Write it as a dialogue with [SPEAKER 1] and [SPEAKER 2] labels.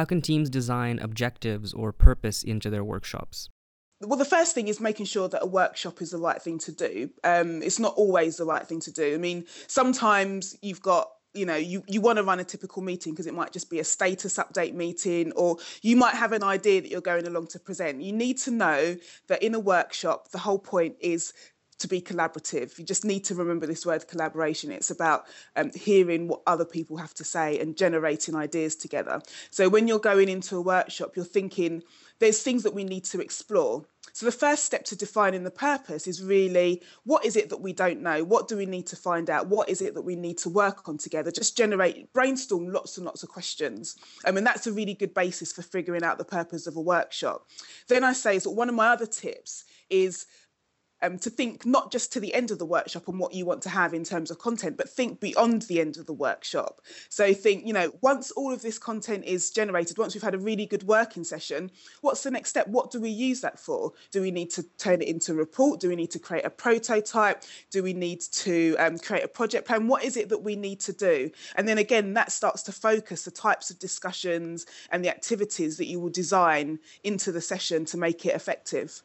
[SPEAKER 1] how can teams design objectives or purpose into their workshops?
[SPEAKER 2] well, the first thing is making sure that a workshop is the right thing to do. Um, it's not always the right thing to do. I mean, sometimes you've got you know you, you want to run a typical meeting because it might just be a status update meeting or you might have an idea that you're going along to present you need to know that in a workshop the whole point is to be collaborative. You just need to remember this word collaboration. It's about um, hearing what other people have to say and generating ideas together. So when you're going into a workshop, you're thinking there's things that we need to explore. So the first step to defining the purpose is really what is it that we don't know? What do we need to find out? What is it that we need to work on together? Just generate, brainstorm lots and lots of questions. I mean, that's a really good basis for figuring out the purpose of a workshop. Then I say, so one of my other tips is um, to think not just to the end of the workshop and what you want to have in terms of content, but think beyond the end of the workshop. So think, you know, once all of this content is generated, once we've had a really good working session, what's the next step? What do we use that for? Do we need to turn it into a report? Do we need to create a prototype? Do we need to um, create a project plan? What is it that we need to do? And then again, that starts to focus the types of discussions and the activities that you will design into the session to make it effective.